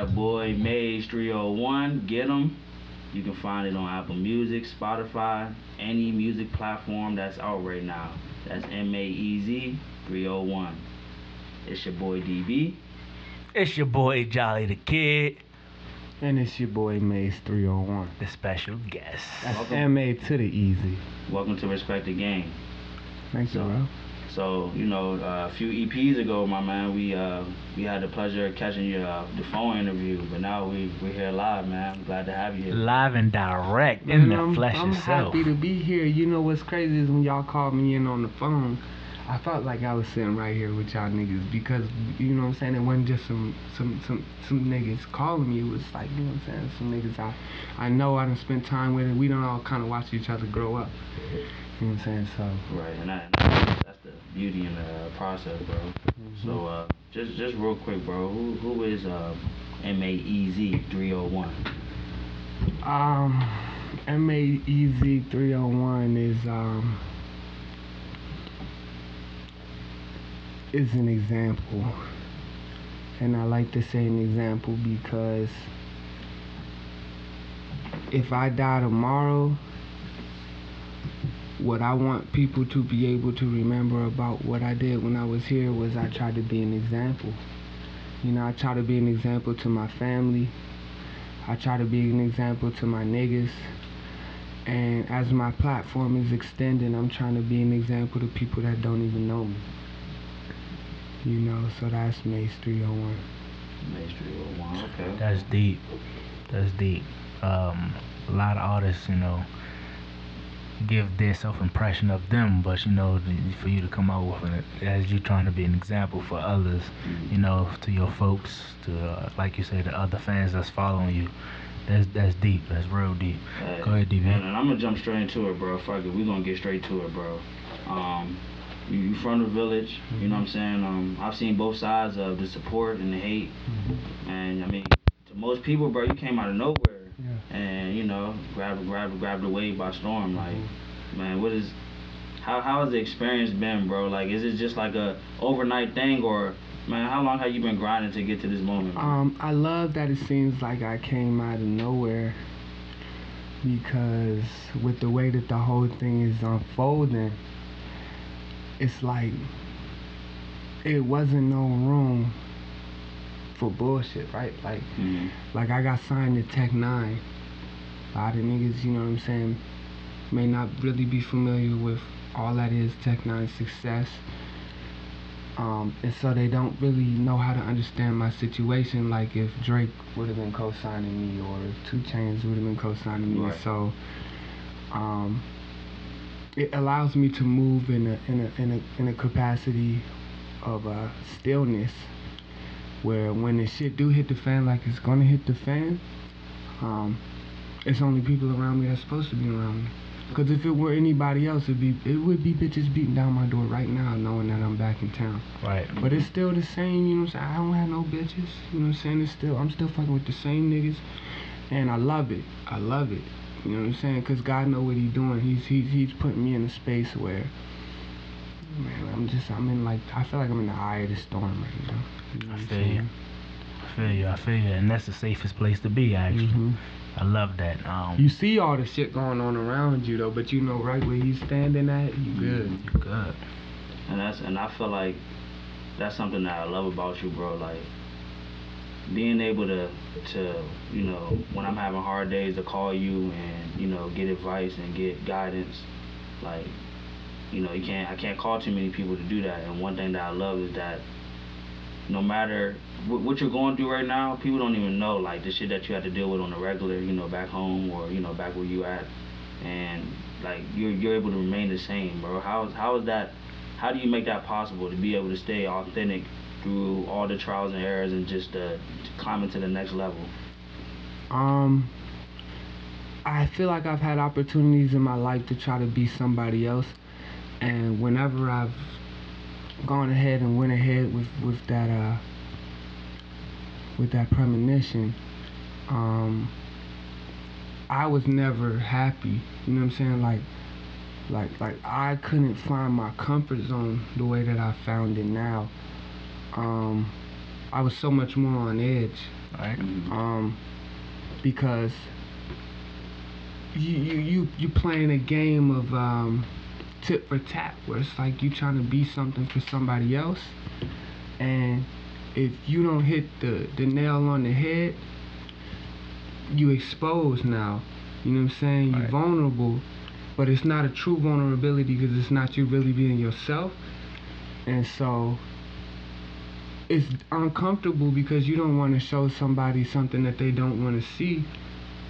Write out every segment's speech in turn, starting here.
go. That's that boy MAEZ 301. Get him. You can find it on Apple Music, Spotify, any music platform that's out right now. That's M A E Z 301. It's your boy DB. It's your boy Jolly the Kid, And it's your boy MAEZ 301. the special guest. That's MA to the easy. Welcome to Respect the Game. Thank you, bro. So you know, uh, a few EPs ago, my man, we uh, we had the pleasure of catching your uh, the phone interview, but now we we're here live, man. I'm glad to have you here. Live and direct in And the I'm, flesh I'm itself. happy to be here. You know what's crazy is when y'all called me in on the phone, I felt like I was sitting right here with y'all niggas because you know what I'm saying. It wasn't just some some some some niggas calling me. It was like you know what I'm saying. Some niggas I I know I done spent time with, and we don't all kind of watch each other grow up. You know what I'm saying? So Right, and, I, and I, that's the beauty in the process, bro. Mm-hmm. So uh, just just real quick, bro, who who is uh, M A E Z 301? Um, MAEZ 301 is um is an example, and I like to say an example because if I die tomorrow, what I want people to be able to remember about what I did when I was here was I tried to be an example. You know, I try to be an example to my family. I try to be an example to my niggas. And as my platform is extending, I'm trying to be an example to people that don't even know me. You know, so that's Mace 301. MAEZ 301. Okay. That's deep. That's deep. Um, a lot of artists, you know, give their self impression of them, but you know, for you to come out with it as you trying to be an example for others, you know, to your folks, to uh, like you say, the other fans that's following you. That's that's deep. That's real deep. Uh, Go ahead, DB. And, and I'm gonna jump straight into it, bro. Fuck it, we gonna get straight to it, bro. Um, you, you from the village, you know what I'm saying? Um, I've seen both sides of the support and the hate, and I mean, to most people, bro, you came out of nowhere, Yeah. and you know, grab grab grab the wave by storm. Like, man, what is? How how has the experience been, bro? Like, is it just like a overnight thing, or man, how long have you been grinding to get to this moment? bro? Um, I love that it seems like I came out of nowhere because with the way that the whole thing is unfolding, it's like it wasn't no room for bullshit, right? Like, Mhm. like I got signed to Tech N9ne. A lot of niggas, you know what I'm saying, may not really be familiar with all that is Tech N9ne success. Um, and so they don't really know how to understand my situation. Like if Drake would have been co-signing me, or if 2 Chainz would have been co-signing me. Right. So, um, it allows me to move in a in a in a in a capacity of uh, stillness, where when the shit do hit the fan, like it's gonna hit the fan, um, it's only people around me that's supposed to be around me. Cause if it were anybody else, it'd be it would be bitches beating down my door right now, knowing that I'm back in town. Right. But it's still the same, you know what I'm saying? I don't have no bitches, you know what I'm saying? It's still, I'm still fucking with the same niggas, and I love it. I love it. You know what I'm saying? Cause God know what He doing. He's He's He's putting me in a space where, man, I'm just I'm in like I feel like I'm in the eye of the storm right now. You know I feel you. I feel you. I feel you. And that's the safest place to be, actually. Mhm. I love that. Um, You see all the shit going on around you though, but you know right where he's standing at, you good. you good. And that's and I feel like that's something that I love about you, bro. Like being able to to you know when I'm having hard days to call you and you know get advice and get guidance. Like you know you can't I can't call too many people to do that. And one thing that I love is that no matter wh- what you're going through right now, people don't even know like the shit that you have to deal with on the regular, you know, back home or you know back where you at, and like you're you're able to remain the same, bro. How is how is that? How do you make that possible to be able to stay authentic through all the trials and errors and just uh, climbing to the next level? Um, I feel like I've had opportunities in my life to try to be somebody else, and whenever I've gone ahead and went ahead with with that uh with that premonition, um, I was never happy. You know what I'm saying? Like, like, like I couldn't find my comfort zone the way that I found it now. Um, I was so much more on edge. Right. Um, because you you you you playing a game of um, tit for tat, where it's like you trying to be something for somebody else, and if you don't hit the the nail on the head, you exposed now. You know what I'm saying? You're Right. vulnerable, but it's not a true vulnerability because it's not you really being yourself, and so it's uncomfortable because you don't want to show somebody something that they don't want to see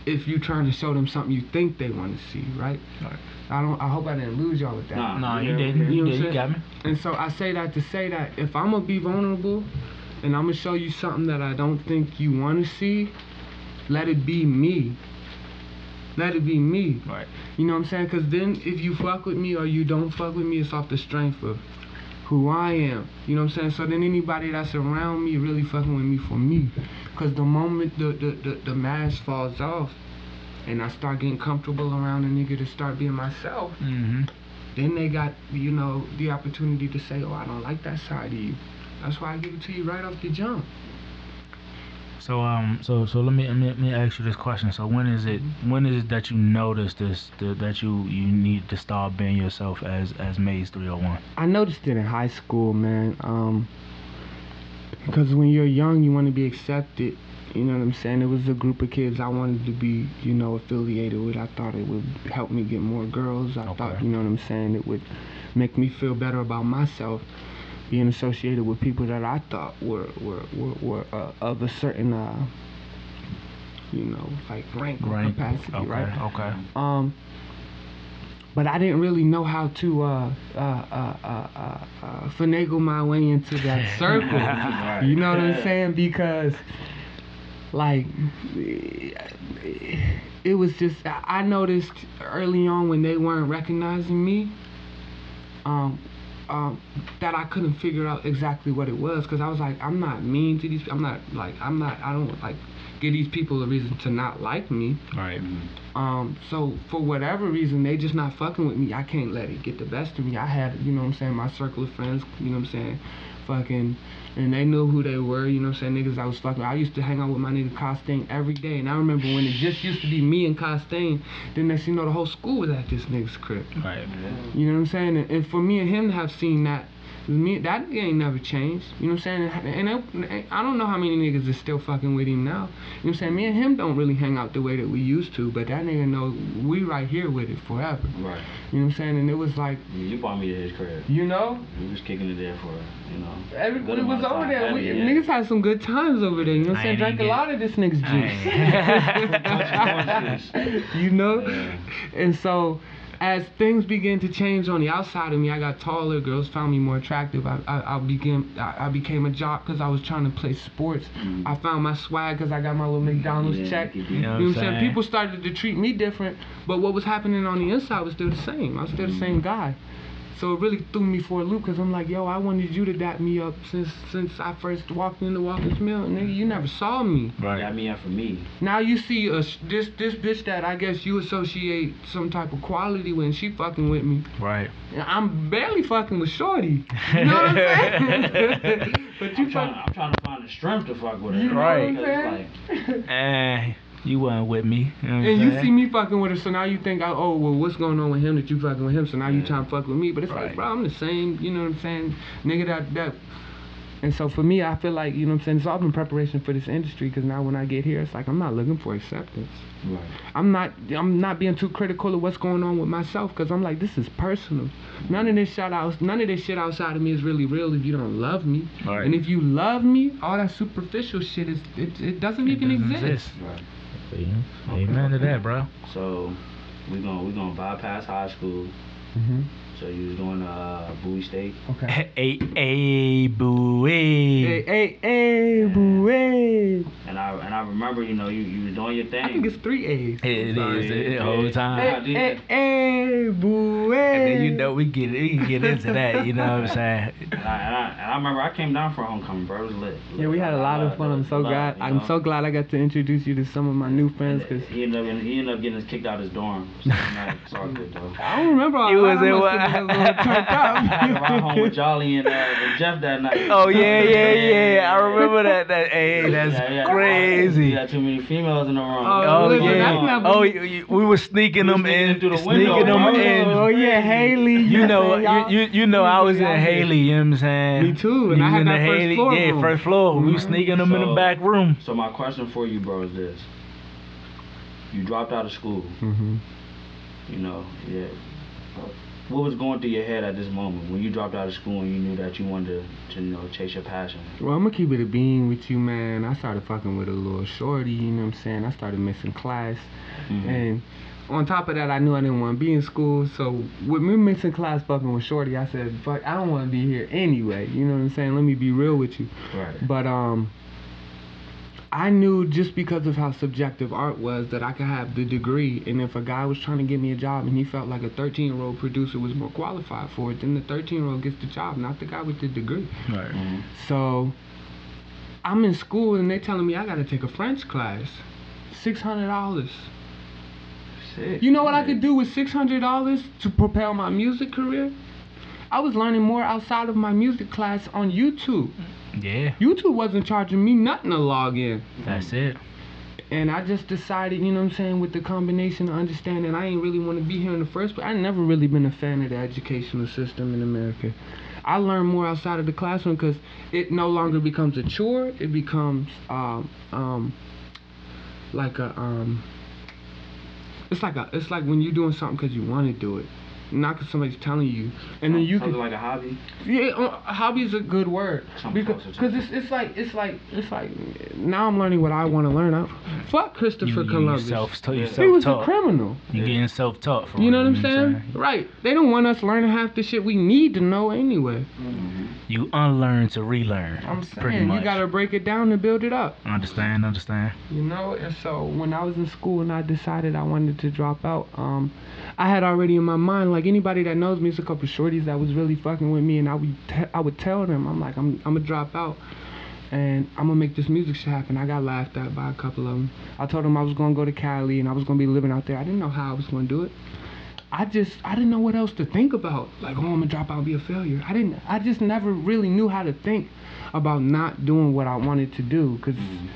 if you're trying to show them something you think they want to see right Right. i don't i hope i didn't lose y'all with that Nah. No, Yeah, you did. okay. You You did. what You I'm got me. and so i say that to say that if i'm gonna be vulnerable and i'm gonna show you something that i don't think you want to see let it be me let it be me Right. you know what i'm saying because then if you fuck with me or you don't fuck with me it's off the strength of who I am. You know what I'm saying? So then anybody that's around me really fucking with me for me. Cause the moment the the, the, the mask falls off and I start getting comfortable around a nigga to start being myself, Mm-hmm. then they got, you know, the opportunity to say, Oh, I don't like that side of you. That's why I give it to you right off the jump. So um so so let me let me, let me ask you this question. So when is it when is it that you notice this that, that you you need to start being yourself as as MAEZ 301? I noticed it in high school, man. Um, because when you're young, you want to be accepted. You know what I'm saying? It was a group of kids I wanted to be, you know, affiliated with. I thought it would help me get more girls. I thought, you know what I'm saying, it would make me feel better about myself being associated with people that I thought were were were, were uh, of a certain, uh, you know, like rank or capacity, Okay. right? Okay. Um, but I didn't really know how to uh, uh, uh, uh, uh, uh, finagle my way into that circle. Right. You know what I'm saying? Because, like, it was just I noticed early on when they weren't recognizing me, um, um, that I couldn't figure out exactly what it was. Cause I was like, I'm not mean to these. I'm not like I'm not. I don't like give these people a reason to not like me. Right. Um, so for whatever reason, they just not fucking with me. I can't let it get the best of me. I had, you know what I'm saying, my circle of friends, you know what I'm saying, fucking, and they knew who they were, you know what I'm saying, niggas I was fucking. I used to hang out with my nigga Costain every day, and I remember when it just used to be me and Costain, then next you know, the whole school was at this nigga's crib. Right. You know what I'm saying? And, and for me and him to have seen that, me that nigga ain't never changed. You know what I'm saying? And, and I, I don't know how many niggas is still fucking with him now. You know what I'm saying? Me and him don't really hang out the way that we used to, but that nigga know we right here with it forever. Right. You know what I'm saying? And it was like, You brought me to his crib. you know, We was kicking it there for, you know. everybody good was amount of over there. We, yeah. Niggas had some good times over there. You know what I I'm saying? ain't Drank a lot of this nigga's juice. you know? Yeah. And so, as things began to change on the outside of me, I got taller. Girls found me more attractive. I I, I began I, I became a jock because I was trying to play sports. Mm. I found my swag because I got my little McDonald's Yeah, check. you You know what I'm saying? People started to treat me different, but what was happening on the inside was still the same. I was still the mm. same guy. So it really threw me for a loop because I'm like, yo, I wanted you to dap me up since since I first walked into Walker's Mill. Nigga, you never saw me. Right. Got me out for me. Now you see a, this this bitch that I guess you associate some type of quality when she fucking with me. Right. And I'm barely fucking with Shorty. You know what I'm saying? but you I'm trying, fuck. I'm trying to find the strength to fuck with her. You know Right. what I'm Because, saying? Eh, you wasn't with me. You know And you saying? see me fucking with her, so now you think, oh, well, what's going on with him that you fucking with him? So now you Yeah. trying to fuck with me, but it's Right. like, bro, I'm the same. You know what I'm saying? Nigga, that that. And so for me, I feel like you know what I'm saying. It's all in preparation for this industry, because now when I get here, it's like I'm not looking for acceptance. Right. I'm not I'm not being too critical of what's going on with myself because I'm like this is personal. None of this shit out none of this shit outside of me is really real if you don't love me. Right. And if you love me, all that superficial shit is it, it doesn't It even doesn't exist. Right. See? Amen to that, bro. So we're gonna we're gonna bypass high school. Mm-hmm. So you was doing to uh, Bowie State. Okay. A a boo, Hey, hey. hey, hey, boo, hey. And I I, and I remember, you know, you you were doing your thing. I think it's three A's. It Sorry. is the whole time. Yeah. Hey, hey, hey, boo, And then you hey. know we get we can get into that. You know what I'm saying? And I, and, I, and I remember I came down for homecoming, bro. It was lit. Yeah, we had a lot of fun. I'm so Love, glad. you I'm know? so glad I got to introduce you to some of my new friends. Cause He ended up getting, he ended up getting us kicked out of his dorm. So, like, it's all good though. I don't remember all You that. was I in must what? have been a little turned I ride home with. Jolly and, uh, and Jeff that night. Oh yeah, yeah, yeah. I remember that. That hey, that's Yeah, yeah. crazy. We had too many females in the room. Oh, Oh listen, yeah. that's not- Oh, you, you, we were sneaking We them sneaking in, through the sneaking window, them bro. in. Oh yeah, Haley. You know, y'all- you, you you know, I was in. Haley. You know what I'm saying? Me too, and You I had in that the first Haley, floor yeah, room. first floor. We was Mhm. sneaking them in the back room. So my question for you, bro, is this: You dropped out of school. Mm-hmm. You know, yeah. What was going through your head at this moment when you dropped out of school and you knew that you wanted to, to you know, chase your passion? Well, I'm gonna keep it a bean with you, man. I started fucking with a little shorty. You know what I'm saying? I started missing class, Mhm. and on top of that, I knew I didn't want to be in school. So with me missing class, fucking with shorty, I said, "Fuck, I don't want to be here anyway." You know what I'm saying? Let me be real with you. Right. But um, I knew just because of how subjective art was that I could have the degree, and if a guy was trying to get me a job and he felt like a 13 year old producer was more qualified for it, then the 13 year old gets the job, not the guy with the degree. Right. Mhm. So I'm in school and they're telling me I gotta take a French class. Six hundred dollars. Sick. You know what I could do with six hundred dollars to propel my music career? I was learning more outside of my music class on YouTube. Yeah, YouTube wasn't charging me nothing to log in. that's it. And I just decided, you know what I'm saying, with the combination of understanding I ain't really want to be here in the first place. I never really been a fan of the educational system in America. I learn more outside of the classroom because it no longer becomes a chore. It becomes um, um, like a um, it's like a it's like when you're doing something because you want to do it, not because somebody's telling you. And then you Something can like a hobby. yeah, uh, hobby is a good word Something because cause it's it's like it's like it's like now I'm learning what I want to learn. I, fuck You, Christopher you Columbus. self taught. You He he self was a criminal. You getting self taught from You know what I'm saying? Right. They don't want us learning half the shit we need to know anyway. Mm-hmm. You unlearn to relearn. I'm pretty saying much. you gotta break it down to build it up. understand, understand. You know, and so when I was in school and I decided I wanted to drop out, um, I had already in my mind like anybody that knows me, it's a couple shorties that was really fucking with me, and I would te- I would tell them I'm like I'm I'm gonna drop out, and I'm gonna make this music shit happen. I got laughed at by a couple of them. I told them I was gonna go to Cali and I was gonna be living out there. I didn't know how I was gonna do it. I just I didn't know what else to think about. Like, oh, I'm gonna drop out and be a failure. I didn't. I just never really knew how to think about not doing what I wanted to do because mm-hmm.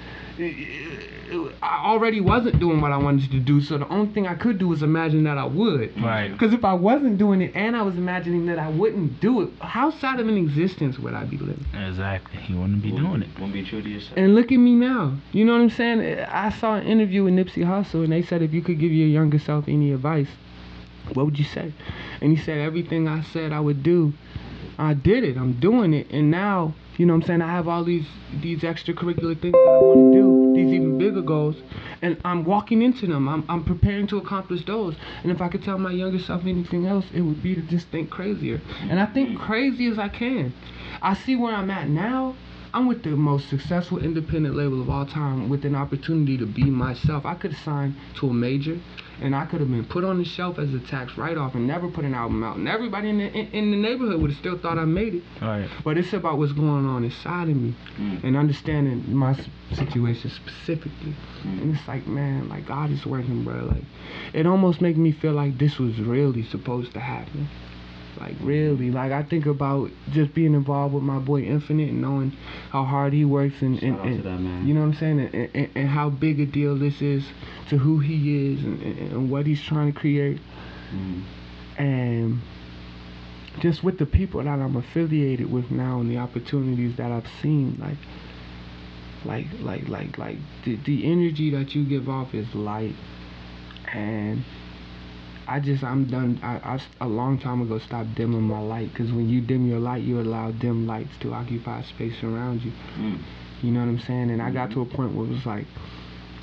I already wasn't doing what I wanted to do. So the only thing I could do was imagine that I would. Right. Because if I wasn't doing it and I was imagining that I wouldn't do it, how sad of an existence would I be living? Exactly. You wouldn't be doing it. Won't be true to yourself. And look at me now. You know what I'm saying? I saw an interview with Nipsey Hussle, and they said if you could give your younger self any advice, what would you say? And he said everything I said I would do, I did it. I'm doing it, and now you know what I'm saying. I have all these these extracurricular things that I want to do, these even bigger goals, and I'm walking into them. I'm I'm preparing to accomplish those. And if I could tell my younger self anything else, it would be to just think crazier. And I think crazy as I can. I see where I'm at now. I'm with the most successful independent label of all time with an opportunity to be myself. I could have signed to a major and I could have been put on the shelf as a tax write off and never put an album out. And everybody in the, in, in the neighborhood would have still thought I made it. Right. But it's about what's going on inside of me Mm. and understanding my situation specifically. Mm. And it's like, man, like God is working, bro. Like, it almost makes me feel like this was really supposed to happen. Like, really. Like, I think about just being involved with my boy Infinite and knowing how hard he works and, and, Shout out to and that man. you know what I'm saying? And, and, and how big a deal this is to who he is and, and, and what he's trying to create Mm. and just with the people that I'm affiliated with now and the opportunities that I've seen, like, like, like, like, like, the, the energy that you give off is light, and I just, I'm done. I, I a long time ago stopped dimming my light, because when you dim your light, you allow dim lights to occupy space around you. Mm. You know what I'm saying? And I got to a point where it was like,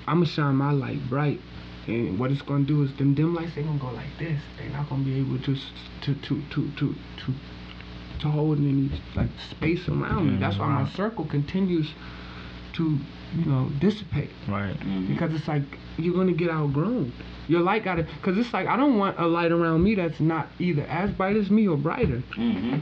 I'm gonna shine my light bright, and what it's gonna do is them dim lights they gonna go like this. They're not gonna be able to to to to to to to hold any like space around me. That's why my circle continues to you know, dissipate Right. Mhm. because it's like you're gonna get outgrown. Your light gotta, cause it's like I don't want a light around me that's not either as bright as me or brighter. Mhm.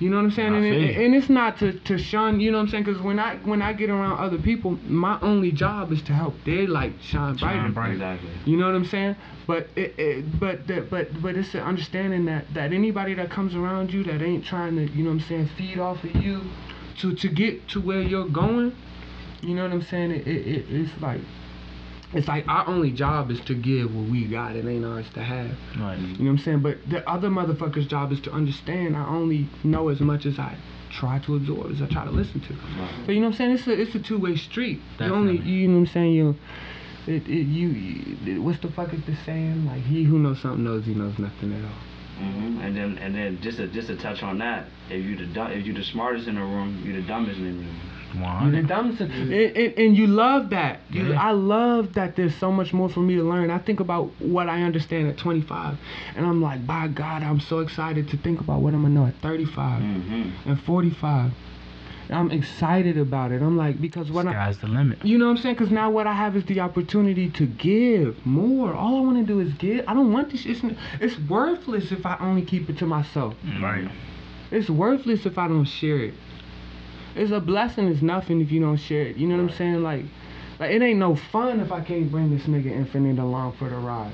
You know what I'm saying? And, it, and it's not to, to shun, you know what I'm saying? Because when I when I get around other people, my only job is to help their light shine brighter. Shine bright. Exactly. You know what I'm saying? But it, it but that but but it's an understanding that that anybody that comes around you that ain't trying to, you know what I'm saying, feed off of you to to get to where you're going, you know what I'm saying? It, it, it it's like it's like our only job is to give what we got. It ain't ours to have. Right. You know what I'm saying? But the other motherfucker's job is to understand. I only know as much as I try to absorb, as I try to listen to. Right. So you know what I'm saying? It's a it's a two way street. You only you know what I'm saying? You it, it you, you what's the fuck is the saying? Like he who knows something knows he knows nothing at all. hmm And then and then just to just to touch on that, if you the if you the smartest in the room, you the dumbest in the room. You the dumbest, and, and, and you love that. You, Yeah. I love that. There's so much more for me to learn. I think about what I understand at 25, and I'm like, by God, I'm so excited to think about what I'm gonna know at 35 hmm and 45. I'm excited about it. I'm like because what I, the limit. you know what I'm saying? Because now what I have is the opportunity to give more. All I want to do is give. I don't want this. It's, it's worthless if I only keep it to myself. Right. It's worthless if I don't share it. It's a blessing. It's nothing if you don't share it. You know what I'm saying? Like, like it ain't no fun if I can't bring this nigga Infinite along for the ride.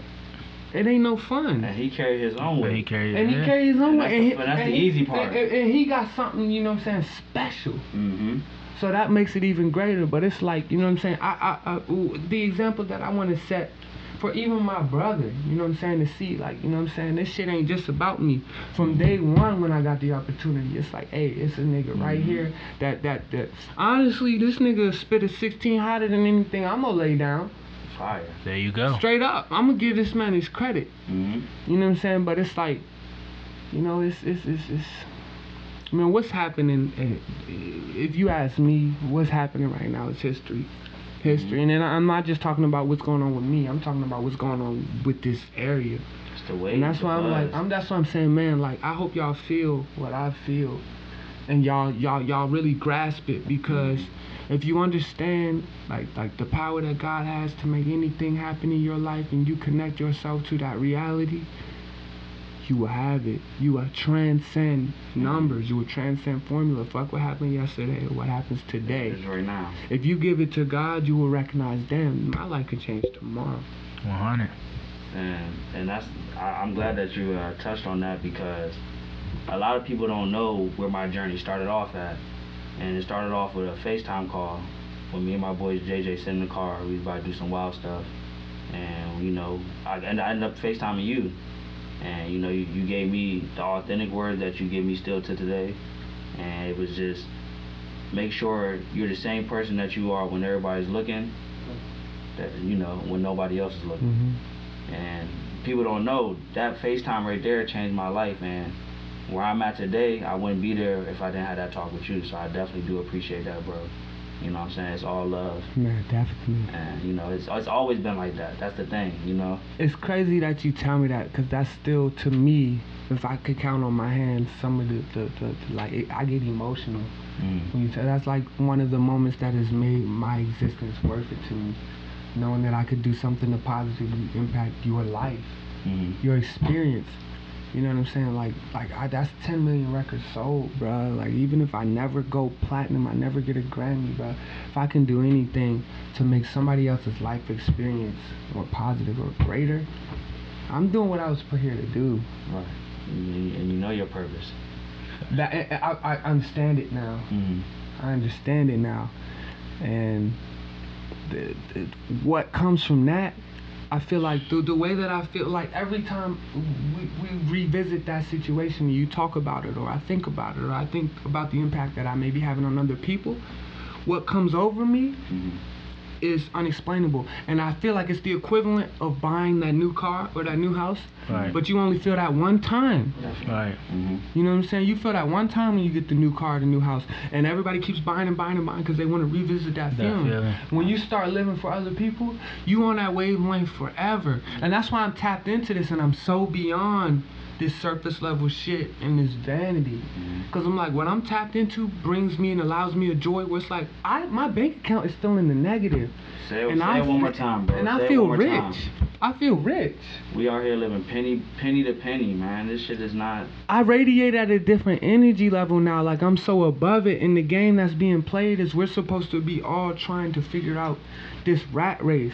It ain't no fun. And he carried his own But he weight. carried And he yeah. carries his own And way. And he- but that's and the he- easy part. And, and- and he got something, you know what I'm saying, special. hmm So that makes it even greater. But it's like, you know what I'm saying? I, I, I the example that I want to set for even my brother, you know what I'm saying, to see, like, you know what I'm saying, this shit ain't just about me. From day one when I got the opportunity, it's like, hey, it's a nigga right Mhm. here that, that, that. Honestly, this nigga spit a 16 hotter than anything I'm gonna lay down. Fire. There you go. Straight up. I'm gonna give this man his credit. hmm You know what I'm saying? But it's like, you know, it's it's it's, it's I mean, what's happening? eh, If you ask me, what's happening right now is history, history. And then I'm not just talking about what's going on with me. I'm talking about what's going on with this area. It's the way. And that's why I'm like. I'm that's why I'm saying, man. Like, I hope y'all feel what I feel, and y'all y'all y'all really grasp it because mm-hmm. if you understand like like the power that God has to make anything happen in your life, and you connect yourself to that reality, you will have it. You will transcend numbers. You will transcend formula. Fuck what happened yesterday or what happens today. It's right now. If you give it to God, you will recognize, damn, my life could change tomorrow. 100. and and that's I, I'm glad that you uh, touched on that because a lot of people don't know where my journey started off at, and it started off with a FaceTime call when me and my boys JJ sit in the car. We was about to do some wild stuff, and you know I, and I ended up FaceTiming you, and you know you, you gave me the authentic word that you give me still to today, and it was just make sure you're the same person that you are when everybody's looking. That you know when nobody else is looking. Mm-hmm. And people don't know that FaceTime right there changed my life, and where I'm at today, I wouldn't be there if I didn't have that talk with you. So I definitely do appreciate that, bro. You know what I'm saying? It's all love, Man, definitely. and you know it's it's always been like that. That's the thing, you know. It's crazy that you tell me that because that's still to me. If I could count on my hands, some of the, the, the, the like, it, I get emotional Mm. when you tell. That's like one of the moments that has made my existence worth it to me, knowing that I could do something to positively impact your life, Mm. your experience. You know what I'm saying? Like, like I, that's 10 million records sold, bro. Like, even if I never go platinum, I never get a Grammy, bro. If I can do anything to make somebody else's life experience more positive or greater, I'm doing what I was put here to do. Right. And, you know your purpose. That I, I, understand it now. Mm. I understand it now, and the, the, what comes from that, I feel like the the way that I feel like every time we, we revisit that situation, you talk about it, or I think about it, or I think about the impact that I may be having on other people. What comes over me Mm. Is unexplainable, and I feel like it's the equivalent of buying that new car or that new house, Right. but you only feel that one time. Right. hmm You know what I'm saying? You feel that one time when you get the new car, the new house, and everybody keeps buying and buying and buying because they want to revisit that, That feeling. feeling. When you start living for other people, you on that wavelength forever, and that's why I'm tapped into this, and I'm so beyond this surface level shit and this vanity. Mhm. Cause I'm like, what I'm tapped into brings me and allows me a joy where it's like, I my bank account is still in the negative, Say, it- and say I it one more time, bro. and Say I feel rich. time. I feel rich. We are here living penny penny to penny, man. This shit is not. I radiate at a different energy level now. Like I'm so above it. And the game that's being played is we're supposed to be all trying to figure out this rat race.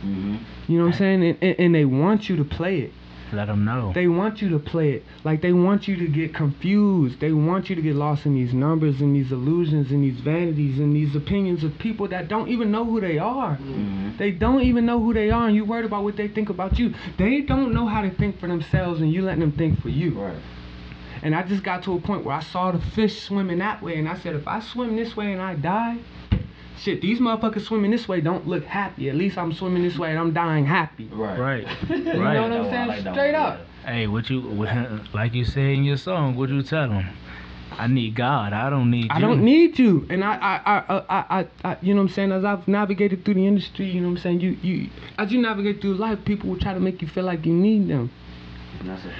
hmm You know what I'm saying? And, and, and they want you to play it. Let them know. They want you to play it. Like they want you to get confused. They want you to get lost in these numbers and these illusions and these vanities and these opinions of people that don't even know who they are. hmm They don't even know who they are and you worried about what they think about you. They don't know how to think for themselves and you letting them think for you. Right. And I just got to a point where I saw the fish swimming that way, and I said, if I swim this way and I die, shit, these motherfuckers swimming this way don't look happy. At least I'm swimming this way and I'm dying happy. Right. Right. You know what I'm saying? like Straight up. Hey, what you like you say in your song? What you tell them? I need God. I don't need You. I don't need you. And I, I, I, uh, I, I, I, you know what I'm saying? As I've navigated through the industry, you know what I'm saying? You, you, as you navigate through life, people will try to make you feel like you need them. And that's it.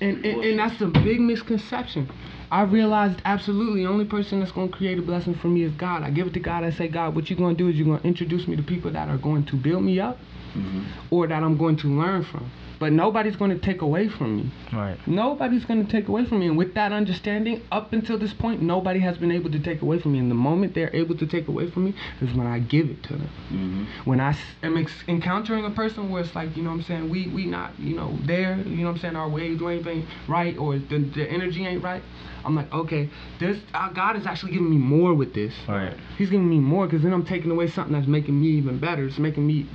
And, and, and that's a big misconception. I realized absolutely the only person that's going to create a blessing for me is God. I give it to God. I say, God, what you're going to do is you're going to introduce me to people that are going to build me up hmm or that I'm going to learn from. But nobody's going to take away from me. Right. Nobody's going to take away from me. And with that understanding, up until this point, nobody has been able to take away from me. And the moment they're able to take away from me is when I give it to them. hmm I am ex- encountering a person where it's like, you know what I'm saying, we we not, you know, there, you know what I'm saying, our wavelength ain't right or the, the energy ain't right, I'm like, okay, this, uh, God is actually giving me more with this. Right. He's giving me more because then I'm taking away something that's making me even better. It's making me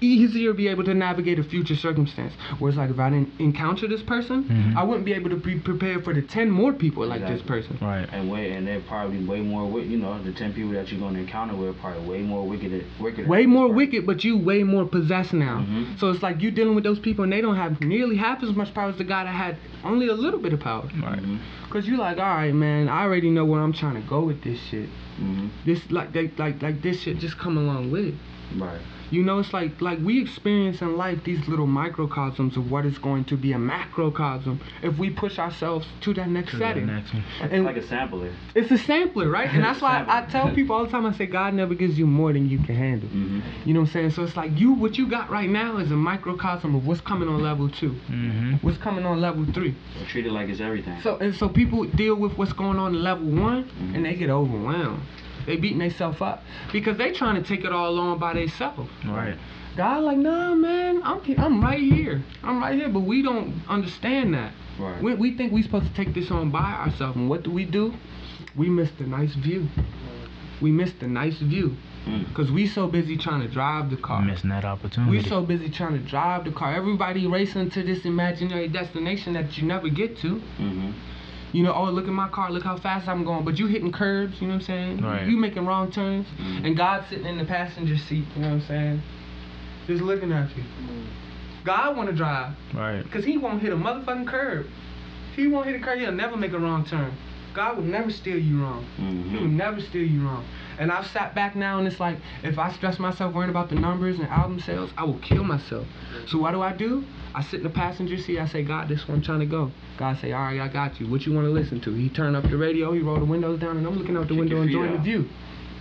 easier to be able to navigate a future circumstance. Whereas like if I didn't encounter this person, Mhm. I wouldn't be able to be prepared for the ten more people like this person. Right. And way and they're probably way more. wi- You know, the ten people that you're gonna encounter with probably way more wicked. Wicked. Way more wicked, but you way more possessed now. Mhm. So it's like you dealing with those people and they don't have nearly half as much power as the guy that had only a little bit of power. Right. hmm Cause you're like, all right, man, I already know where I'm trying to go with this shit. hmm This like they, like like this shit just come along with it. Right. You know, it's like like we experience in life these little microcosms of what is going to be a macrocosm if we push ourselves to that next To the setting. next one. It's like a sampler. It's a sampler, right? And that's why I, I tell people all the time. I say God never gives you more than you can handle. hmm You know what I'm saying? So it's like you, what you got right now is a microcosm of what's coming on level two, Mm-hmm. what's coming on level three. Treat it like it's everything. So and so people deal with what's going on in level one, Mhm. and they get overwhelmed. They beating themselves up because they trying to take it all on by themselves. Right. God like, nah, man, I'm I'm right here, I'm right here, but we don't understand that. right. We, we think we supposed to take this on by ourselves, and what do we do? We miss the nice view. We miss the nice view Mm. because we so busy trying to drive the car. Missing that opportunity. We so busy trying to drive the car. Everybody racing to this imaginary destination that you never get to. hmm You know, oh look at my car, look how fast I'm going. But you hitting curbs, you know what I'm saying? Right. You making wrong turns, Mhm. and God sitting in the passenger seat, you know what I'm saying? Just looking at you. God want to drive, Right. cause He won't hit a motherfucking curb. If He won't hit a curb, He'll never make a wrong turn. God will never steal you wrong. He will hmm never steal you wrong. And I've sat back now and it's like, if I stress myself worrying about the numbers and album sales, I will kill myself. So what do I do? I sit in the passenger seat. I say, God, this is where I'm trying to go. God say, all right, I got you. What you want to listen to? He turned up the radio. He rolled the windows down, and I'm looking out the Kick window enjoying the out. view.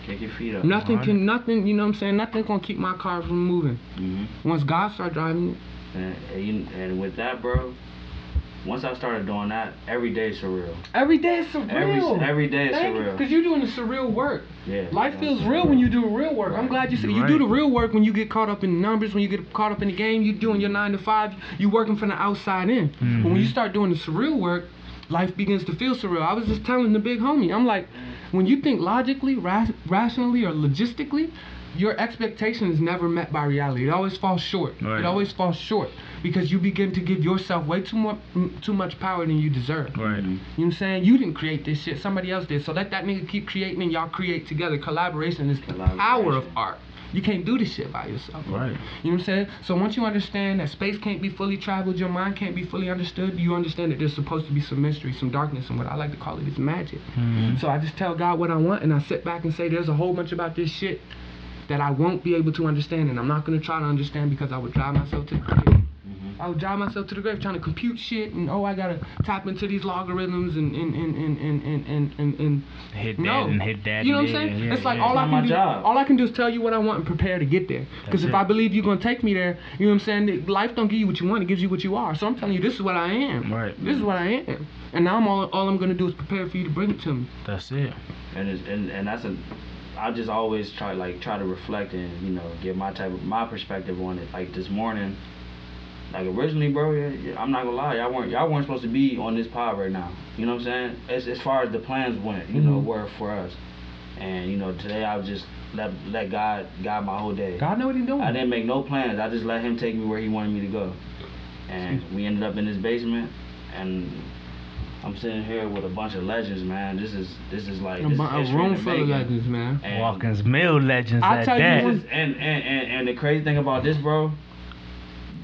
Kick your feet up. Nothing can, nothing, you know what I'm saying? Nothing gonna keep my car from moving. hmm Once God start driving it, And, and, and with that, bro, once I started doing that, every day is surreal. every day is surreal. Every every day is surreal. Because you're doing the surreal work. Yeah. Life feels surreal. real when you do real work. I'm glad you said You're you do the real work when you get caught up in the numbers, when you get caught up in the game, you're doing your nine to five, you're working from the outside in. But when you Mhm. start doing the surreal work, life begins to feel surreal. I was just telling the big homie, I'm like, when you think logically, ra- rationally, or logistically, your expectation is never met by reality. It always falls short. Right. It always falls short because you begin to give yourself way too much, too much power than you deserve. Right. Mhm. You know what I'm saying? You didn't create this shit. Somebody else did. So let that nigga keep creating and y'all create together. Collaboration is the Collaboration. power of art. You can't do this shit by yourself. Right. You know what I'm saying? So once you understand that space can't be fully traveled, your mind can't be fully understood, you understand that there's supposed to be some mystery, some darkness, and what I like to call it is magic. Mhm. So I just tell God what I want and I sit back and say there's a whole bunch about this shit that I won't be able to understand and I'm not gonna try to understand because I would drive myself to the grave. Mhm. I would drive myself to the grave trying to compute shit and oh I gotta tap into these logarithms and and and and and and and, and, and Hit that no. and hit that. You know what I'm saying? yeah, it's like yeah. all I can my do. job. All I can do is tell you what I want and prepare to get there. Because if it. I believe you're gonna take me there, you know what I'm saying? Life don't give you what you want; it gives you what you are. So I'm telling you, this is what I am. Right. This is what I am. And now I'm all all I'm gonna do is prepare for you to bring it to me. That's it. and it's, and and that's a I just always try like try to reflect and you know give my type of my perspective on it. Like this morning, like originally, bro, I'm not gonna lie, y'all weren't y'all weren't supposed to be on this pod right now. You know what I'm saying? As as far as the plans went, you know, Mhm. were for us. And you know today I was just let let God guide my whole day. God know what He's doing. I didn't make no plans. I just let him take me where he wanted me to go. And we ended up in this basement and I'm sitting here with a bunch of legends, man. This is this is like a, this bu- is a room full of legends, man. And Walker's Mill legends I tell you that. one- this is- and, and, and, and the crazy thing about this, bro,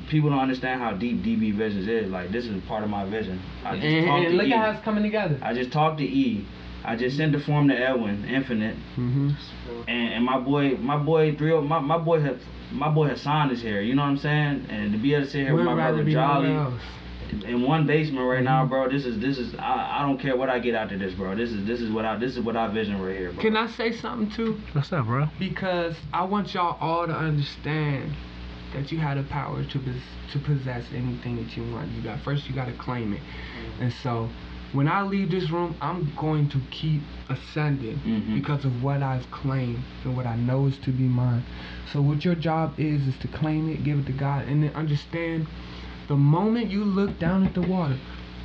people don't understand how deep DB Visions is. Like this is part of my vision. I just And, talked and to look E. at how it's coming together. I just talked to E. I just sent the form to Edwin, Infinite, Mm-hmm. and, and my boy, my boy, Drill, my, my boy, have, my boy Hassan is here. You know what I'm saying? And to be able to sit here with Would my brother Jolly else. In one basement right now, Mhm. bro. This is this is I, I don't care what I get out of this, bro. This is this is what I this is what I vision right here, bro. Can I say something too? What's up, bro? Because I want y'all all to understand that you have the power to to possess anything that you want. You got first you got to claim it. And so when I leave this room, I'm going to keep ascending Mhm. because of what I've claimed and what I know is to be mine. So what your job is is to claim it, give it to God, and then understand the moment you look down at the water,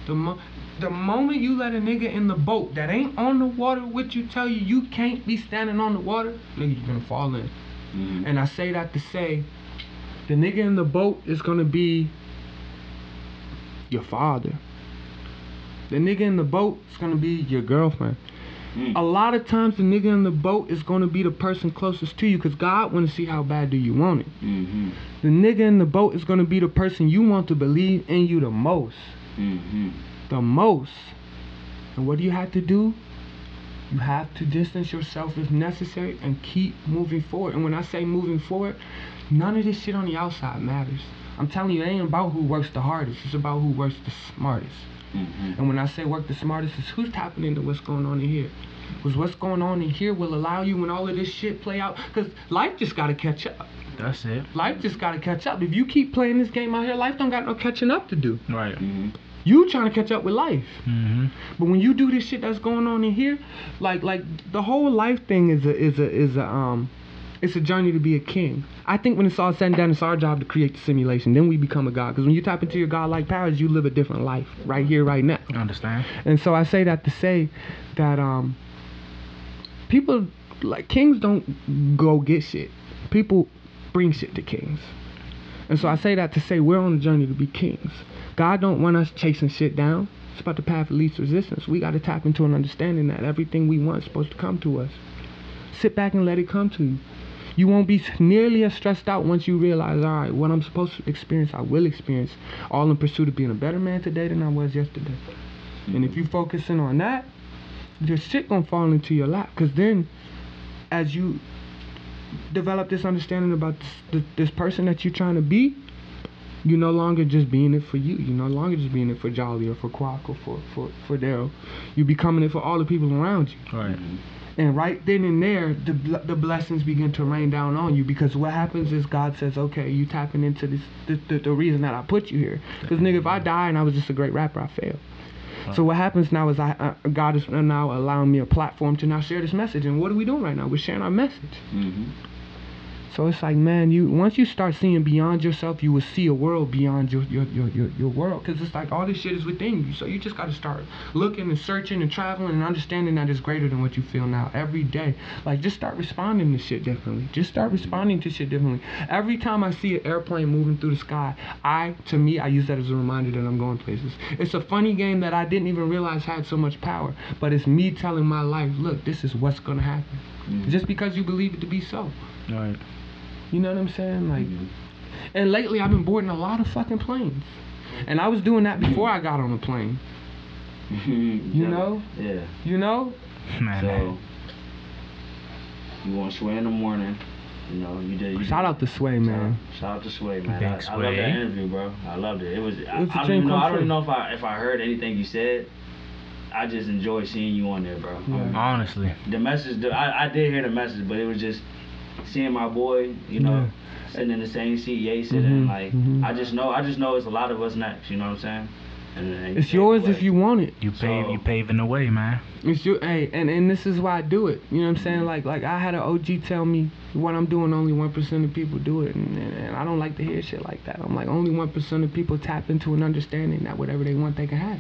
the mo- the moment you let a nigga in the boat that ain't on the water with you tell you you can't be standing on the water, nigga, you're gonna fall in. Mhm. And I say that to say, the nigga in the boat is gonna be your father. The nigga in the boat is gonna be your girlfriend. Mm. A lot of times, the nigga in the boat is gonna be the person closest to you, cause God wanna see how bad do you want it. Mhm. The nigga in the boat is gonna be the person you want to believe in you the most, Mhm. the most. And what do you have to do? You have to distance yourself if necessary and keep moving forward. And when I say moving forward, none of this shit on the outside matters. I'm telling you, it ain't about who works the hardest. It's about who works the smartest. Mhm. And when I say work the smartest, is who's tapping into what's going on in here. Because what's going on in here will allow you when all of this shit play out. Because life just got to catch up. That's it. Life just got to catch up. If you keep playing this game out here, life don't got no catching up to do. Right. Mhm. You trying to catch up with life. Mm-hmm. But when you do this shit that's going on in here, like like the whole life thing is a is a is a um it's a journey to be a king. I think when it's all said and done, it's our job to create the simulation. Then we become a god. Because when you tap into your godlike powers, you live a different life right here, right now. Understand? And so I say that to say that um people like kings don't go get shit. People bring shit to kings. And so I say that to say we're on a journey to be kings. God don't want us chasing shit down. It's about the path of least resistance. We got to tap into an understanding that everything we want is supposed to come to us. Sit back and let it come to you. You won't be nearly as stressed out once you realize, all right, what I'm supposed to experience, I will experience, all in pursuit of being a better man today than I was yesterday. And if you focusing on that, your shit gonna fall into your lap. Cause then, as you develop this understanding about this, this, this person that you're trying to be, you're no longer just being it for you. You're no longer just being it for Jolly or for Quack or for for for Daryl. You're becoming it for all the people around you. Right. Mm-hmm. And right then and there, the the blessings begin to rain down on you because what happens is God says, okay, you tapping into this the, the, the reason that I put you here. Because nigga, if I die and I was just a great rapper, I fail. So what happens now is I uh, God is now allowing me a platform to now share this message. And what are we doing right now? We're sharing our message. Mhm. So it's like, man, you once you start seeing beyond yourself, you will see a world beyond your your your your, your world. Cause it's like all this shit is within you. So you just got to start looking and searching and traveling and understanding that it's greater than what you feel now every day. Like just start responding to shit differently. Just start responding to shit differently. Every time I see an airplane moving through the sky, I to me I use that as a reminder that I'm going places. It's a funny game that I didn't even realize had so much power, but it's me telling my life, look, this is what's gonna happen. Mhm. Just because you believe it to be so. Right. You know what I'm saying? Like, Mhm. and lately I've been boarding a lot of fucking planes, and I was doing that before I got on a plane. Mhm. You Yeah. know? Yeah. You know? Man. So you want to swear in the morning. You know, you did. You Shout did. out to Sway, man. Shout out to Sway, man. Big I, I love that interview, bro. I loved it. It was. I, was a I don't dream even know. I don't know if I if I heard anything you said. I just enjoyed seeing you on there, bro. Yeah. Honestly, the message, the, I, I did hear the message, but it was just seeing my boy, you know, sitting in the same seat, Ye sitting, Mhm, like mhm. I just know, I just know it's a lot of us next. You know what I'm saying? And, and It's yours if you want it. you pave So- you paving the way, man. It's your hey, and and this is why I do it. You know what I'm saying? Like like I had an OG tell me what I'm doing. Only one percent of people do it, and, and, and I don't like to hear shit like that. I'm like only one percent of people tap into an understanding that whatever they want they can have.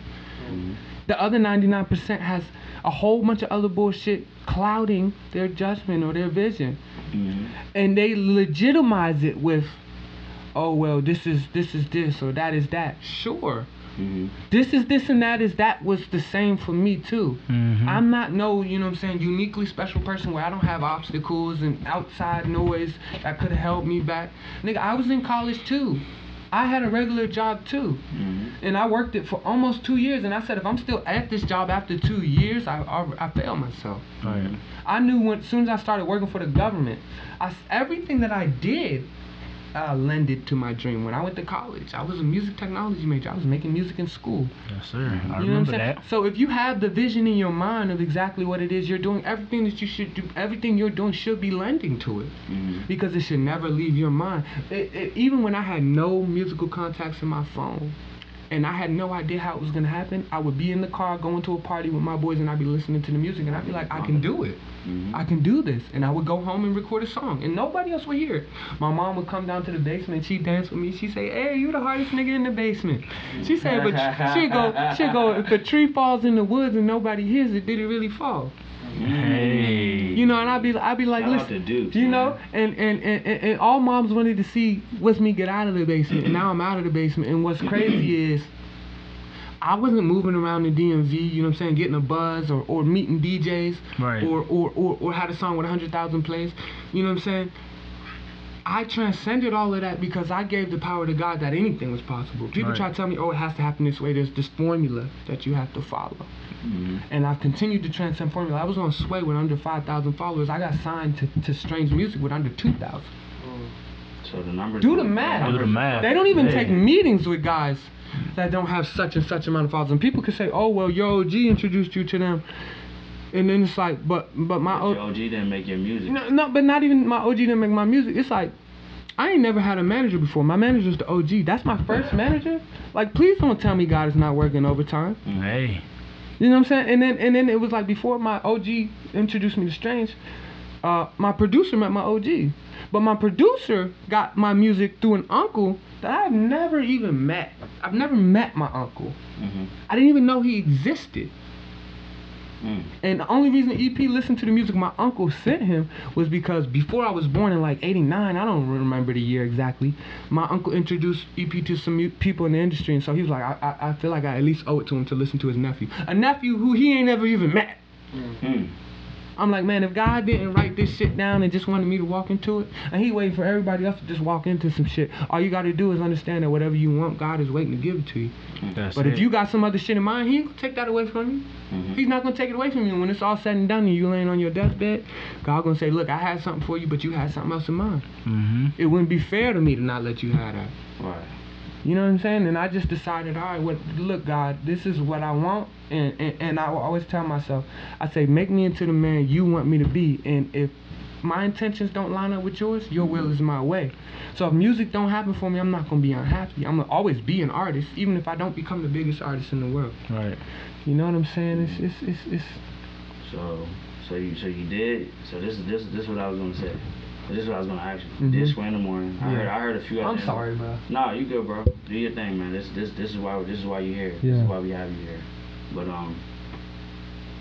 Mhm. The other 99% has a whole bunch of other bullshit clouding their judgment or their vision, Mhm. and they legitimize it with, oh well, this is this is this or that is that. Sure, Mhm. this is this and that is that was the same for me too. Mm-hmm. I'm not no, you know what I'm saying, uniquely special person where I don't have obstacles and outside noise that could have held me back. Nigga, I was in college too. I had a regular job too. Mhm. And I worked it for almost two years. And I said, if I'm still at this job after two years, I, I, I failed myself. Right. I knew when, as soon as I started working for the government, I, everything that I did uh, lended to my dream. When I went to college, I was a music technology major. I was making music in school. Yes, sir. I You know remember that. So if you have the vision in your mind of exactly what it is you're doing, everything that you should do, everything you're doing should be lending to it Mhm. because it should never leave your mind. It, it, even when I had no musical contacts in my phone, and I had no idea how it was gonna happen, I would be in the car going to a party with my boys, and I'd be listening to the music, and I'd be like, I can do it. Mhm. I can do this. And I would go home and record a song, and nobody else would hear it. My mom would come down to the basement, and she'd dance with me. She'd say, Hey, you the hardest nigga in the basement. She said, but she'd go, she'd go, if a tree falls in the woods and nobody hears it, did it really fall? Hey. You know, and I'd be, I'd be like, Shout listen, Dukes, you know, man. and, and, and, and, and all moms wanted to see was me get out of the basement, and now I'm out of the basement. And what's crazy is, I wasn't moving around the DMV, you know what I'm saying, getting a buzz or, or meeting DJs Right. or, or, or, or had a song with 100,000 plays. You know what I'm saying? I transcended all of that because I gave the power to God that anything was possible. People Right. try to tell me, oh, it has to happen this way. There's this formula that you have to follow. Mhm. And I've continued to transcend formula. I was on Sway with under 5,000 followers. I got signed to, to Strange Music with under 2,000. So the numbers. Do the math. Do the math. They don't even Hey. take meetings with guys that don't have such and such amount of followers. And people could say, oh, well, your OG introduced you to them. And then it's like, but but my Your OG didn't make your music. no, no, but not even my OG didn't make my music. It's like I ain't never had a manager before. My manager's the OG. That's my first manager. Like, please don't tell me God is not working overtime. Hey. You know what I'm saying? And then and then it was like before my OG introduced me to Strange, uh, my producer met my OG. But my producer got my music through an uncle I've never even met. I've never met my uncle. Mhm. I didn't even know he existed. Mm. And the only reason EP listened to the music my uncle sent him was because before I was born in like 89, I don't remember the year exactly, my uncle introduced EP to some people in the industry. And so he was like, I, I, I feel like I at least owe it to him to listen to his nephew. A nephew who he ain't never even met. Mm. I'm like, man, if God didn't write this shit down and just wanted me to walk into it, and He waiting for everybody else to just walk into some shit, all you gotta do is understand that whatever you want, God is waiting to give it to you. That's But it. if you got some other shit in mind, He ain't gonna take that away from you. Mhm. He's not gonna take it away from you. When it's all said and done and you laying on your deathbed, God gonna say, look, I had something for you, but you had something else in mind. Mm-hmm. It wouldn't be fair to me to not let you have that. Right. You know what I'm saying? And I just decided, all right, what, look, God, this is what I want. And, and, and I will always tell myself, I say, make me into the man you want me to be. And if my intentions don't line up with yours, your will is my way. So if music don't happen for me, I'm not going to be unhappy. I'm going to always be an artist, even if I don't become the biggest artist in the world. Right. You know what I'm saying? It's, it's, it's, it's So, so you, so you did. So this is this this is what I was gonna say. This is what I was gonna ask you. Mhm. Sway in the morning. I Yeah. heard I heard a few. I'm sorry, bro. Nah, you good, bro. Do your thing, man. This this this is why this is why you here. This is why we have you here. But um,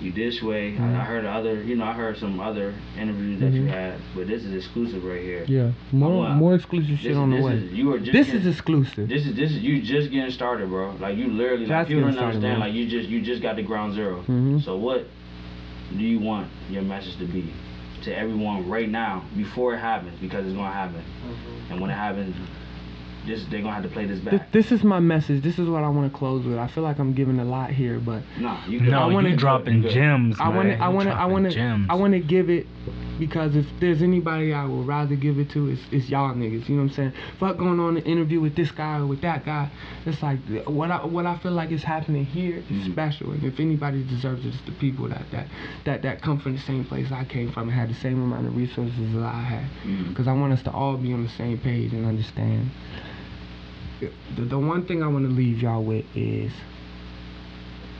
you did sway. Mhm. I, I heard other. You know, I heard some other interviews that you Mhm. had, but this is exclusive right here. Yeah, more, more exclusive This, shit on the way. is you are just. This getting- is exclusive. This is this is you just getting started, bro. Like you literally, like people don't started, understand. man. Like you just you just got the ground 0 Mhm. So what do you want your message to be to everyone right now before it happens? Because it's gonna happen, mm-hmm. and when it happens, this they're gonna have to play this Th- back. this is my message. This is what I want to close with. I feel like I'm giving a lot here, but Nah, you good. No, I wanna- you dropping good. gems, I want to, man. I want to, I want to. I want to give it because if there's anybody I would rather give it to, it's, it's y'all niggas. You know what I'm saying? Fuck going on an interview with this guy or with that guy. It's like what I what I feel like is happening here is Mhm. special. And if anybody deserves it, it's the people that that that that come from the same place I came from and had the same amount of resources that I had. Mhm. Because I want us to all be on the same page and understand. The, the one thing I want to leave y'all with is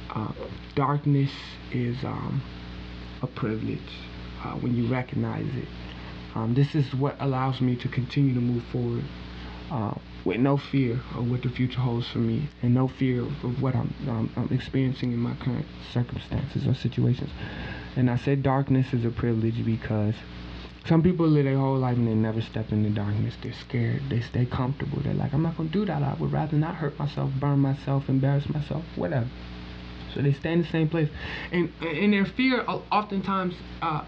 uh, darkness is um, a privilege uh, when you recognize it. Um, this is what allows me to continue to move forward uh, with no fear of what the future holds for me and no fear of, of what I'm, um, I'm experiencing in my current circumstances or situations. And I said darkness is a privilege because some people live their whole life and they never step into the darkness. They're scared. They stay comfortable. They're like, I'm not gonna do that. I would rather not hurt myself, burn myself, embarrass myself, whatever. So they stay in the same place, and and their fear oftentimes uh,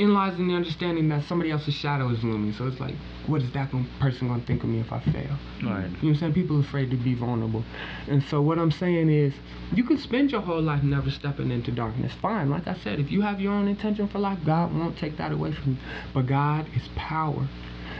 in lies in the understanding that somebody else's shadow is looming. So it's like, what is that person gonna think of me if I fail? Right. You know what I'm saying? People are afraid to be vulnerable. And so what I'm saying is you can spend your whole life never stepping into darkness. Fine. Like I said, if you have your own intention for life, God won't take that away from you. But God is power.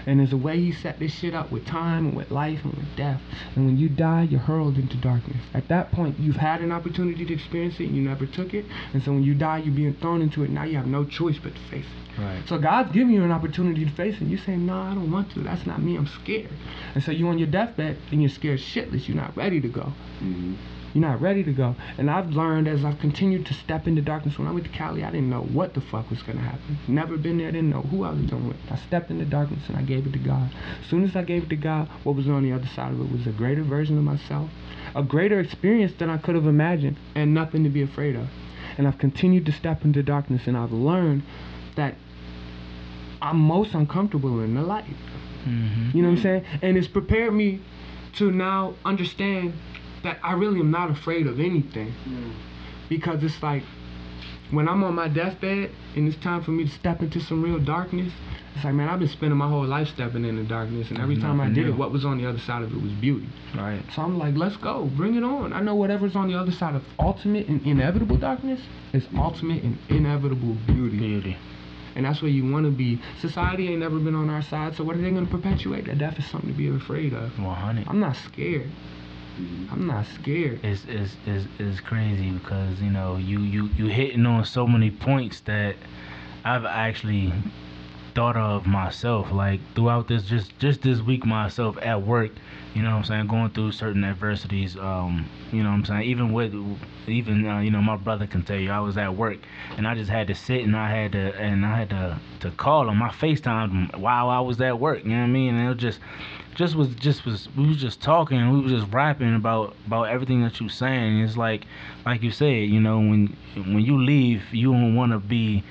And there's a way he set this shit up with time and with life and with death. And when you die, you're hurled into darkness. At that point, you've had an opportunity to experience it and you never took it. And so when you die, you're being thrown into it. Now you have no choice but to face it. Right. So God's giving you an opportunity to face it. And you say, no, I don't want to. That's not me. I'm scared. And so you're on your deathbed and you're scared shitless. You're not ready to go. Mhm. You're not ready to go. And I've learned as I've continued to step into darkness. When I went to Cali, I didn't know what the fuck was gonna happen. Never been there, didn't know who I was dealing with. I stepped into darkness and I gave it to God. As soon as I gave it to God, what was on the other side of it was a greater version of myself, a greater experience than I could have imagined, and nothing to be afraid of. And I've continued to step into darkness and I've learned that I'm most uncomfortable in the light. Mm-hmm. You know what I'm saying? And it's prepared me to now understand that I really am not afraid of anything. Because it's like when I'm on my deathbed and it's time for me to step into some real darkness, it's like, man, I've been spending my whole life stepping into darkness. And every There's time I did it, what was on the other side of it was beauty. Right. So I'm like, let's go, bring it on. I know whatever's on the other side of ultimate and inevitable darkness is ultimate and inevitable beauty. Beauty. And that's where you want to be. Society ain't never been on our side, so what are they going to perpetuate? That death is something to be afraid of. 100. I'm not scared. Mhm. I'm not scared. It's, it's, it's, it's crazy because, you know, you, you, you hitting on so many points that I've actually thought of myself. Like throughout this, just, just this week myself at work, you know what I'm saying, going through certain adversities, um, you know what I'm saying, even with, even, uh, you know, my brother can tell you, I was at work and I just had to sit and I had to, and I had to, to call him. I FaceTimed him while I was at work, you know what I mean? And it was just, just was just was we was just talking we was just rapping about about everything that you saying it's like like you said you know when when you leave you don't want to be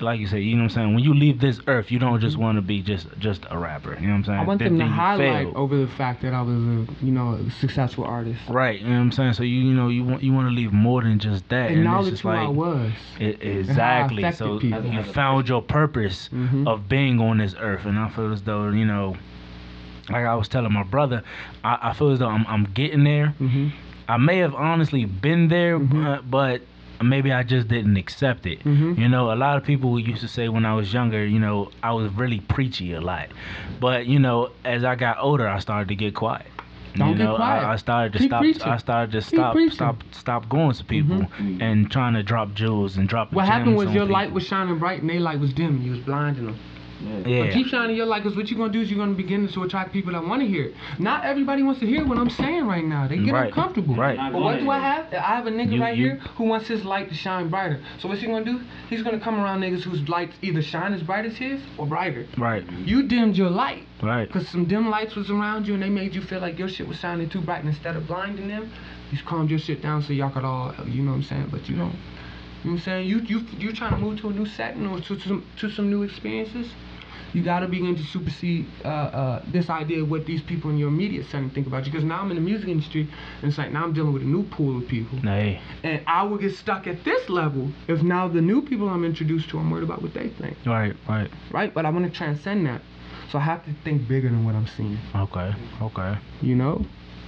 like you said you know what i'm saying when you leave this earth you don't just want to be just just a rapper you know what i'm saying I want That them to highlight failed. over the fact that I was a, you know, a successful artist. right you know what i'm saying so you you know you want you want to leave more than just that and it's Acknowledge just who I like was. it, exactly so people. you found your purpose Mhm. of being on this earth and i feel as though you know like i was telling my brother i, I feel as though I'm, I'm getting there Mhm. I may have honestly been there, Mhm. but, but maybe I just didn't accept it. Mhm. You know, a lot of people used to say when I was younger, you know, I was really preachy a lot. But, you know, as I got older, I started to get quiet. Don't you get know, quiet. I, I started to Keep stop. preaching. I started to stop, stop, stop going to people Mhm. and trying to drop jewels and drop. What happened was your people. light was shining bright and their light was dim. You was blinding them. Yeah. Yeah. But keep shining your light because what you're going to do is you're going to begin to attract people that want to hear it. Not everybody wants to hear what I'm saying right now. They get Right. uncomfortable. Right. But what do I have? I have a nigga You- right you- here who wants his light to shine brighter. So what's he going to do? He's going to come around niggas whose lights either shine as bright as his or brighter. Right. You dimmed your light Right. because some dim lights was around you and they made you feel like your shit was shining too bright. And instead of blinding them, you calmed your shit down so y'all could all, you know what I'm saying? But you don't. You know what I'm saying? You you you trying to move to a new setting or to, to some to some new experiences. You gotta begin to supersede uh, uh, this idea of what these people in your immediate setting think about you. Because now I'm in the music industry, and it's like now I'm dealing with a new pool of people, Hey. and I will get stuck at this level if now the new people I'm introduced to, I'm worried about what they think, Right. Right. right? But I want to transcend that, so I have to think bigger than what I'm seeing. Okay. Okay. You know,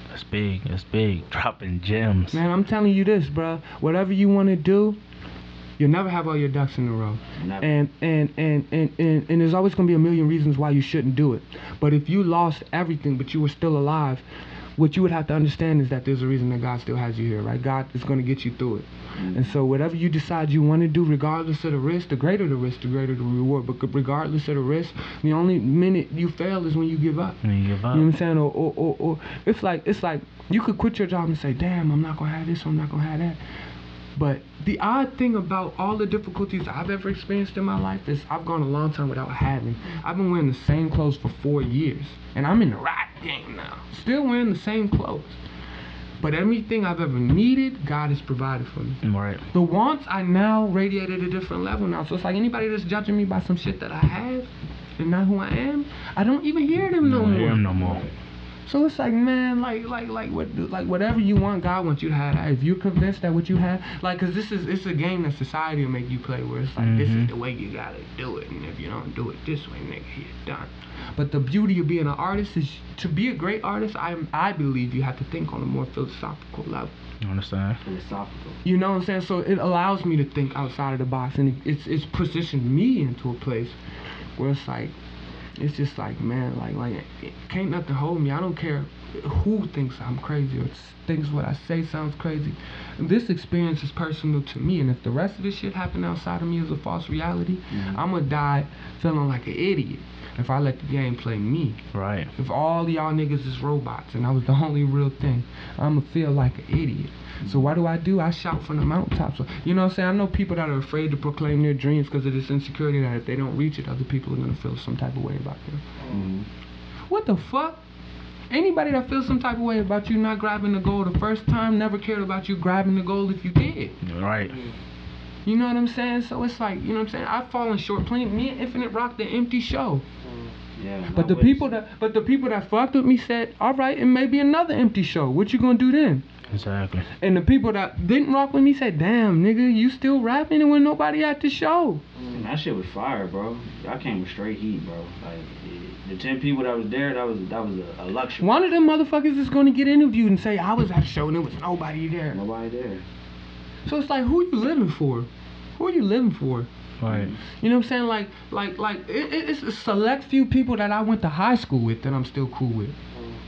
That's big. That's big. Dropping gems. man, I'm telling you this, bruh. Whatever you want to do, You'll never have all your ducks in a row. Never. And and, and, and, and and there's always gonna be a million reasons why you shouldn't do it. But if you lost everything but you were still alive, what you would have to understand is that there's a reason that God still has you here, right? God is gonna get you through it. Mm-hmm. And so whatever you decide you want to do, regardless of the risk, the greater the risk, the greater the reward. But regardless of the risk, the only minute you fail is when you give up. When you give up. You know what I'm saying? Or, or, or, or it's like it's like you could quit your job and say, "Damn, I'm not gonna have this. I'm not gonna have that." But the odd thing about all the difficulties I've ever experienced in my life is I've gone a long time without having. I've been wearing the same clothes for four years, and I'm in the rap game now, still wearing the same clothes. But everything I've ever needed, God has provided for me. Right. The wants I now radiate at a different level now. So it's like anybody that's judging me by some shit that I have and not who I am, I don't even hear them no hear more. him no more. So it's like, man, like, like, like, what, like, whatever you want, God wants you to have. that. If you're convinced that what you have, like, cause this is, it's a game that society will make you play, where it's like, this is Mhm. the way you gotta do it, and if you don't do it this way, nigga, you're done. But the beauty of being an artist is, to be a great artist, I, I believe you have to think on a more philosophical level. You understand? Philosophical. You know what I'm saying? So it allows me to think outside of the box, and it, it's it's positioned me into a place where it's like, it's just like, man, like like it can't nothing hold me. I don't care who thinks I'm crazy or thinks what I say sounds crazy. This experience is personal to me, and if the rest of this shit happen outside of me is a false reality, Mhm. I'm gonna die feeling like an idiot if I let the game play me. Right. If all y'all niggas is robots and I was the only real thing, I'ma feel like an idiot. So what do I do? I shout from the mountaintops. You know what I'm saying? I know people that are afraid to proclaim their dreams because of this insecurity that if they don't reach it, other people are gonna feel some type of way about them. Mhm. What the fuck? Anybody that feels some type of way about you not grabbing the goal the first time never cared about you grabbing the goal if you did. Right. You know what I'm saying? So it's like, you know what I'm saying? I've fallen short. playing. me and Infinite Rock, the empty show. Mm. Yeah. But the with people that but the people that fucked with me said, all right, it may be another empty show. What you gonna do then? Exactly. And the people that didn't rock with me said, damn, nigga, you still rapping and when nobody at the show. And that shit was fire, bro. I came with straight heat, bro. Like the ten people that was there, that was that was a, a luxury. One of them motherfuckers is gonna get interviewed and say, I was at the show and there was nobody there. Nobody there. So it's like, who you living for? Who are you living for? Right. You know what I'm saying? Like, like, like, it, it- it's a select few people that I went to high school with that I'm still cool with.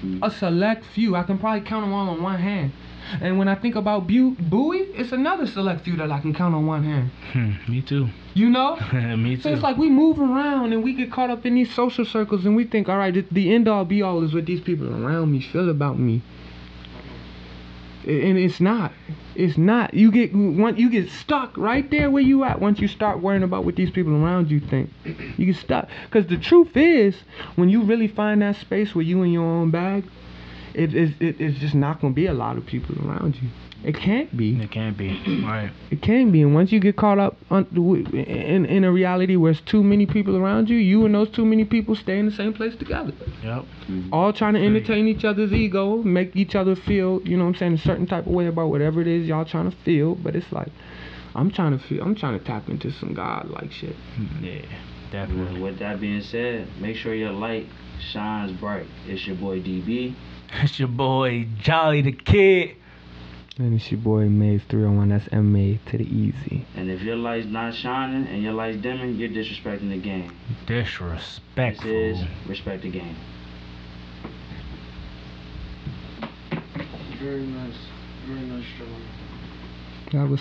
Mhm. A select few. I can probably count them all on one hand. And when I think about Bu- Bowie, it's another select few that I can count on one hand. Hmm, me too. You know? me too. So it's like we move around and we get caught up in these social circles and we think, all right, the, the end all be all is what these people around me feel about me. And it's not. It's not. You get once you get stuck right there where you at once you start worrying about what these people around you think. You get stuck. Cause the truth is, when you really find that space where you in your own bag, it is it, it's just not gonna be a lot of people around you. It can't be. it can't be. Right. It can be, and once you get caught up on, in in a reality where it's too many people around you, you and those too many people stay in the same place together, Yep. Mm-hmm. all trying to Right. entertain each other's ego, make each other feel, you know, what I'm saying, a certain type of way about whatever it is y'all trying to feel. But it's like, I'm trying to feel, I'm trying to tap into some God like shit. Mm-hmm. Yeah. With, Definitely. with that being said, make sure your light shines bright. It's your boy DB. It's your boy Jolly the Kid. And it's your boy MAEZ 301. That's M A to the easy. And if your light's not shining and your light's dimming, you're disrespecting the game. This is respect the game. Very nice. Very nice, John. That was